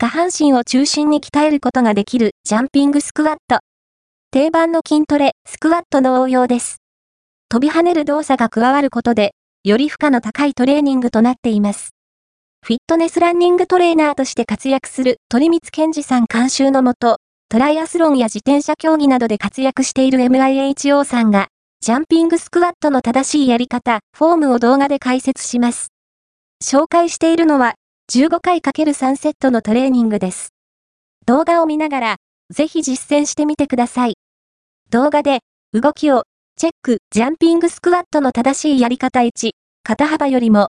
下半身を中心に鍛えることができるジャンピングスクワット。定番の筋トレ、スクワットの応用です。飛び跳ねる動作が加わることで、より負荷の高いトレーニングとなっています。フィットネスランニングトレーナーとして活躍する鳥光健二さん監修のもと、トライアスロンや自転車競技などで活躍している MIHO さんが、ジャンピングスクワットの正しいやり方、フォームを動画で解説します。紹介しているのは、15回 ×3 セットのトレーニングです。動画を見ながら、ぜひ実践してみてください。動画で、動きを、チェック、ジャンピングスクワットの正しいやり方1、肩幅よりも、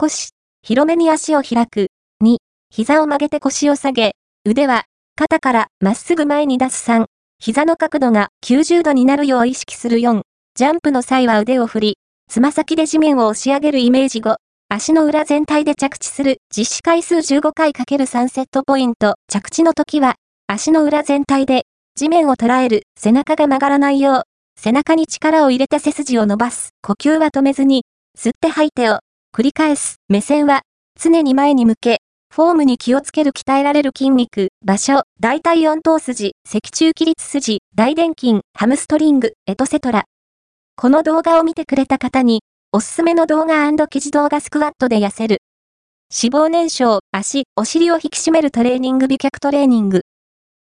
少し、広めに足を開く。2、膝を曲げて腰を下げ、腕は、肩からまっすぐ前に出す3、膝の角度が90度になるよう意識する4、ジャンプの際は腕を振り、つま先で地面を押し上げるイメージ5、足の裏全体で着地する。実施回数15回 ×3 セットポイント。着地の時は、足の裏全体で地面を捉える。背中が曲がらないよう、背中に力を入れて背筋を伸ばす。呼吸は止めずに、吸って吐いてを繰り返す。目線は常に前に向け、フォームに気をつける。鍛えられる筋肉、場所、大体四頭筋、脊柱起立筋、大臀筋、ハムストリング、エトセトラ。この動画を見てくれた方に、おすすめの動画記事動画スクワットで痩せる。脂肪燃焼、足、お尻を引き締めるトレーニング美脚トレーニング。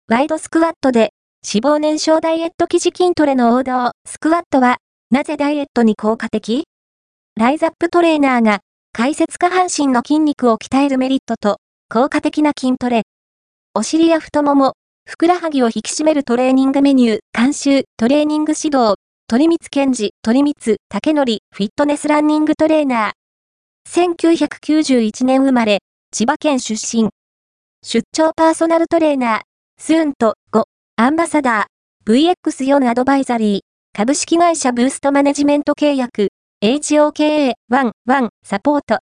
ワイドスクワットで、脂肪燃焼ダイエット記事筋トレの王道、スクワットは、なぜダイエットに効果的？ライザップトレーナーが、解説下半身の筋肉を鍛えるメリットと、効果的な筋トレ。お尻や太もも、ふくらはぎを引き締めるトレーニングメニュー、監修、トレーニング指導、鳥光健治、鳥光、竹則、フィットネスランニングトレーナー。1991年生まれ、千葉県出身。出張パーソナルトレーナー、スーンと5、アンバサダー、VX4 アドバイザリー、株式会社ブーストマネジメント契約、HOKA11 サポート。